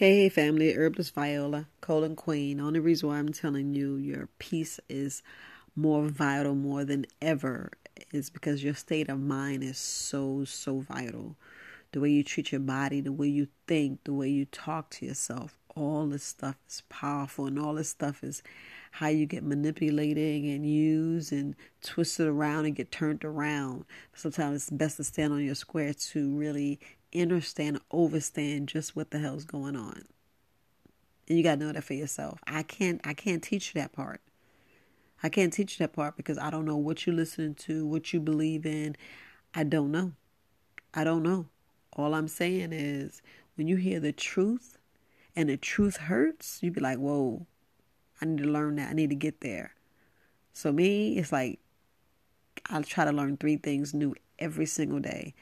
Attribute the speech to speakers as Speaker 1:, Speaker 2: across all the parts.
Speaker 1: Hey, hey, family, Herbalist Viola, colon queen. Only reason why I'm telling you your peace is more vital more than ever is because your state of mind is so, so vital. The way you treat your body, the way you think, the way you talk to yourself, all this stuff is powerful, and all this stuff is how you get manipulated and used and twisted around and get turned around. Sometimes it's best to stand on your square to really understand, overstand just what the hell's going on. And you gotta know that for yourself. I can't I can't teach you that part. I can't teach you that part because I don't know what you're listening to, what you believe in. I don't know. I don't know. All I'm saying is when you hear the truth and the truth hurts, you be like, whoa, I need to learn that. I need to get there. So me, it's like I try to learn three things new every single day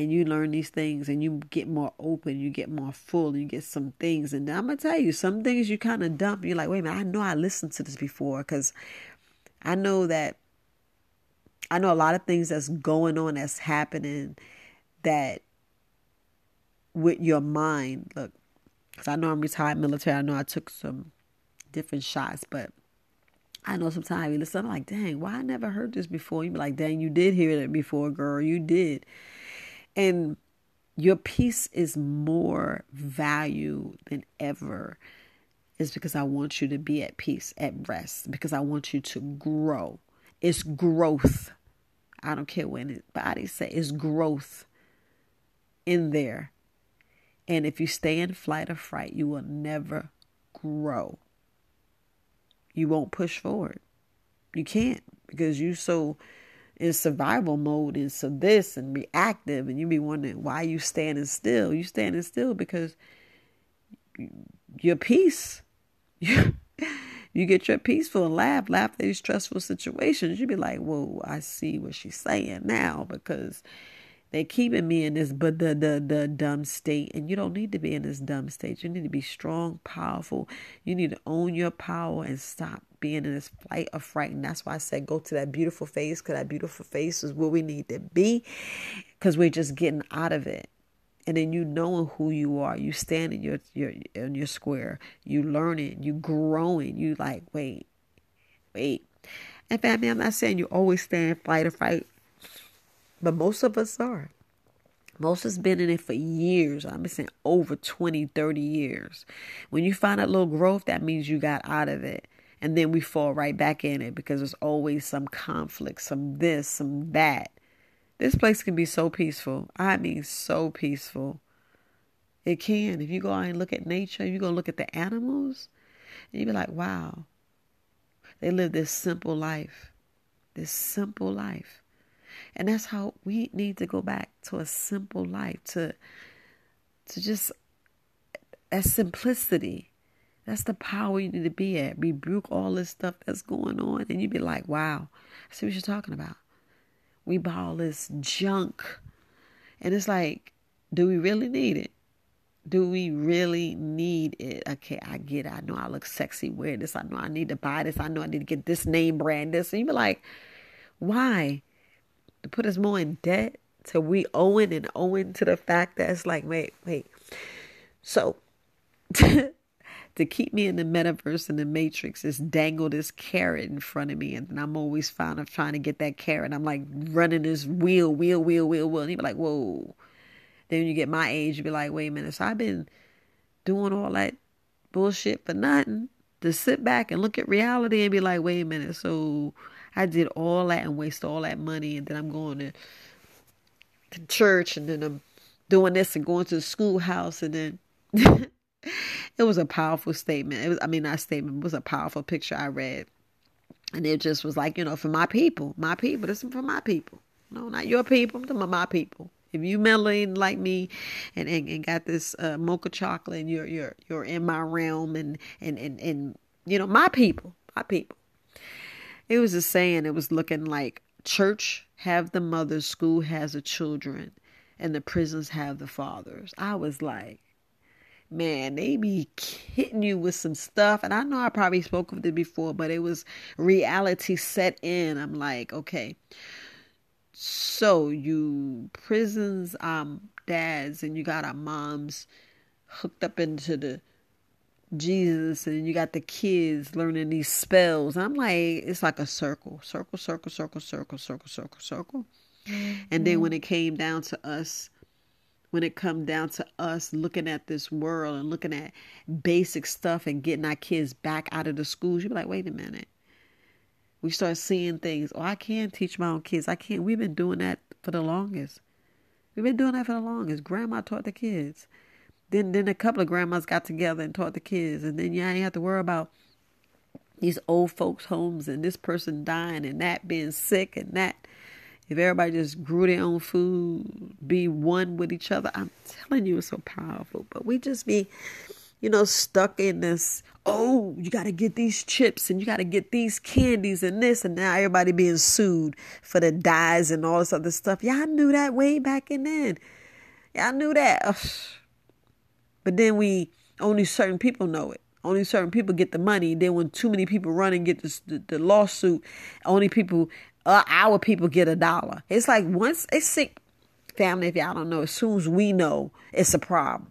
Speaker 1: and you learn these things and you get more open, you get more full, you get some things. And I'm to tell you, some things you kind of dump. You're like, wait a minute, I know I listened to this before because I know that I know a lot of things that's going on, that's happening that with your mind. Look, because I know I'm retired military, I know I took some different shots, but I know sometimes you listen, I'm like, dang, why I never heard this before? You be like, dang, you did hear it before, girl, you did. And your peace is more value than ever is because I want you to be at peace, at rest, because I want you to grow. It's growth. I don't care what anybody say, it's growth in there. And if you stay in flight or fright, you will never grow. You won't push forward. You can't because you so in survival mode and so this and reactive and you be wondering why you standing still. You standing still because your peace you, get your peaceful and laugh laugh at these stressful situations. You be like whoa i see what she's saying now because they're keeping me in this but the, the the dumb state and you don't need to be in this dumb state. You need to be strong powerful. You need to own your power and stop being in this flight of fright. And that's why i said go to that beautiful face because that beautiful face is where we need to be because we're just getting out of it. And then you knowing who you are. You stand in your your in your square. You learning. You growing. You like wait wait. And family i'm not saying you always stand fight or fight but most of us are. Most has been in it for years. I'm saying over 20, 30 years. When you find that little growth, that means you got out of it. And then we fall right back in it because there's always some conflict, some this, some that. This place can be so peaceful. I mean, so peaceful. It can. If you go out and look at nature, you go look at the animals, and you be like, wow, they live this simple life. This simple life. And that's how we need to go back to a simple life, to to just that simplicity. That's the power you need to be at. Rebuke all this stuff that's going on. And you'd be like, wow, I see what you're talking about. We buy all this junk. And it's like, do we really need it? Do we really need it? Okay, I get it. I know I look sexy, wear this. I know I need to buy this. I know I need to get this name brand, this. And you be like, why? To put us more in debt to we owing and owing to the fact that it's like, wait, wait. So to keep me in the metaverse and the matrix is dangle this carrot in front of me and I'm always found of trying to get that carrot. I'm like running this wheel, wheel, wheel, wheel, wheel. And you be like, whoa. Then you get my age, you be like, wait a minute. So I've been doing all that bullshit for nothing to sit back and look at reality and be like, wait a minute. So I did all that and waste all that money, and then I'm going to, to church, and then I'm doing this and going to the schoolhouse, and then it was a powerful statement. It was, I mean, not statement, it was a powerful picture I read, and it just was like, you know, for my people, my people. This is for my people. No, not your people. I'm my people. If you melanated like me and, and, and got this uh, mocha chocolate and you're you're you're in my realm and, and, and, and you know, my people, my people. It was a saying, it was looking like church have the mothers, school has the children, and the prisons have the fathers. I was like, man, they be hitting you with some stuff. And I know I probably spoke of it before, but it was reality set in. I'm like, okay. So you prisons um dads and you got our moms hooked up into the Jesus and you got the kids learning these spells. I'm like, it's like a circle, circle, circle, circle, circle, circle, circle, circle. Mm-hmm. And then when it came down to us, when it come down to us looking at this world and looking at basic stuff and getting our kids back out of the schools, you be like, wait a minute. We start seeing things. Oh, I can teach my own kids. I can't. We've been doing that for the longest. We've been doing that for the longest. Grandma taught the kids. Then then a couple of grandmas got together and taught the kids, and then you ain't have to worry about these old folks' homes and this person dying and that being sick and that. If everybody just grew their own food, be one with each other, I'm telling you, it's so powerful. But we just be, you know, stuck in this. Oh, you got to get these chips and you got to get these candies and this, and now everybody being sued for the dyes and all this other stuff. Y'all knew that way back in then. Y'all knew that. Ugh. But then we only certain people know it. Only certain people get the money. Then when too many people run and get the, the lawsuit, only people, uh, our people get a dollar. It's like once it's sick, family. If y'all don't know, as soon as we know, it's a problem.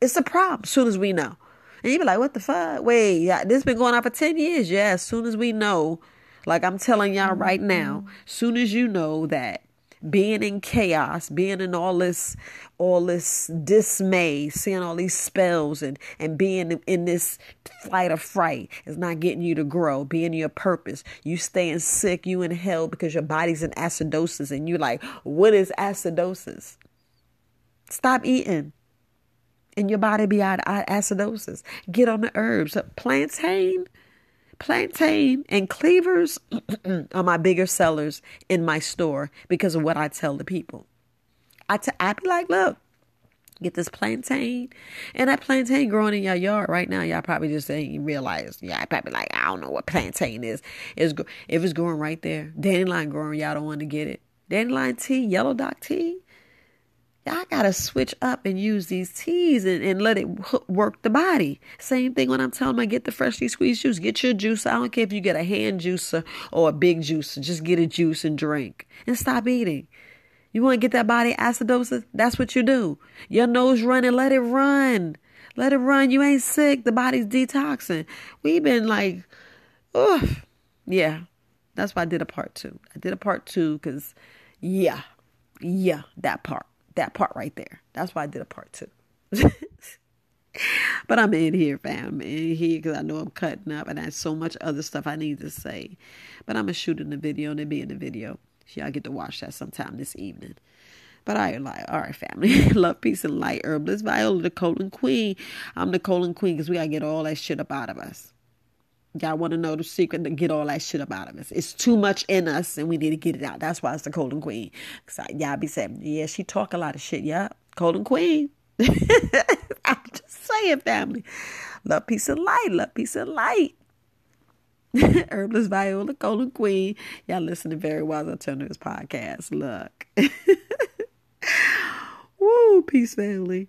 Speaker 1: It's a problem. As soon as we know, and you be like, "What the fuck? Wait, this been going on for ten years." Yeah, as soon as we know, like I'm telling y'all right now, soon as you know that being in chaos, being in all this, all this dismay, seeing all these spells and, and being in this flight of fright is not getting you to grow, being your purpose. You staying sick, you in hell because your body's in acidosis and you're like, what is acidosis? Stop eating and your body be out of acidosis. Get on the herbs. Plantain plantain and cleavers are my bigger sellers in my store because of what I tell the people. I, t- I be like, look, get this plantain. And that plantain growing in your yard right now, y'all probably just ain't realize. Yeah, I probably like, I don't know what plantain is. It's, if it's growing right there, dandelion growing, y'all don't want to get it. Dandelion tea, yellow dock tea, y'all gotta switch up and use these teas and, and let it work the body. Same thing when I'm telling them get the freshly squeezed juice. Get your juice. I don't care if you get a hand juicer or a big juicer. Just get a juice and drink and stop eating. You want to get that body acidosis? That's what you do. Your nose running, let it run. Let it run. You ain't sick. The body's detoxing. We've been like, oh, yeah. That's why I did a part two. I did a part two because, yeah, yeah, that part that part right there. That's why I did a part two. but I'm in here, fam. I'm in here because I know I'm cutting up and I have so much other stuff I need to say. But I'm going to shoot in the video and it be in the video. Y'all get to watch that sometime this evening. But I like, all right, family. Love, peace, and light. Herbalist Viola, the colon queen. I'm the colon queen because we got to get all that shit up out of us. Y'all want to know the secret to get all that shit up out of us. It's too much in us and we need to get it out. That's why it's the Colon Queen. Cause y'all be saying, yeah, she talk a lot of shit. Yeah, Colon Queen. I'm just saying, family. Love, peace, and light. Love, peace, and light. Herbalist Viola, Colon Queen. Y'all listening very well as I turn to this podcast. Look. Woo, peace, family.